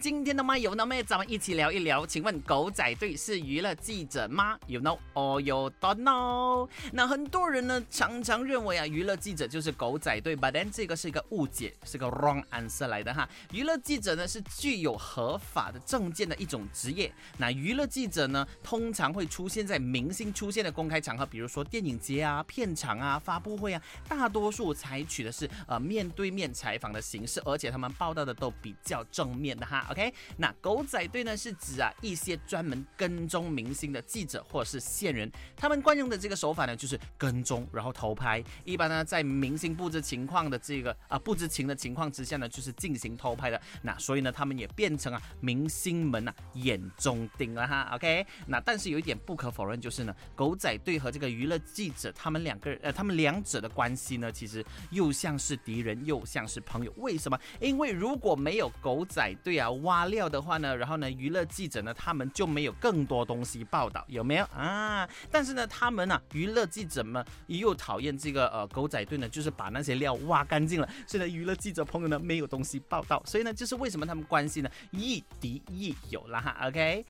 今天的麦有呢，妹，咱们一起聊一聊。请问狗仔队是娱乐记者吗？You know or you don't know？那很多人呢，常常认为啊，娱乐记者就是狗仔队，But then 这个是一个误解，是个 wrong answer 来的哈。娱乐记者呢是具有合法的证件的一种职业。那娱乐记者呢，通常会出现在明星出现的公开场合，比如说电影节啊、片场啊、发布会啊，大多数采取的是呃面对面采访的形式，而且他们报道的都比较正面的哈。OK，那狗仔队呢是指啊一些专门跟踪明星的记者或者是线人，他们惯用的这个手法呢就是跟踪然后偷拍，一般呢在明星不知情况的这个啊不知情的情况之下呢就是进行偷拍的，那所以呢他们也变成啊明星们啊眼中钉了哈。OK，那但是有一点不可否认就是呢狗仔队和这个娱乐记者他们两个人呃他们两者的关系呢其实又像是敌人又像是朋友，为什么？因为如果没有狗仔队啊。挖料的话呢，然后呢，娱乐记者呢，他们就没有更多东西报道，有没有啊？但是呢，他们呢，娱乐记者们又讨厌这个呃狗仔队呢，就是把那些料挖干净了，所以呢，娱乐记者朋友呢没有东西报道，所以呢，就是为什么他们关系呢亦敌亦友啦哈。OK，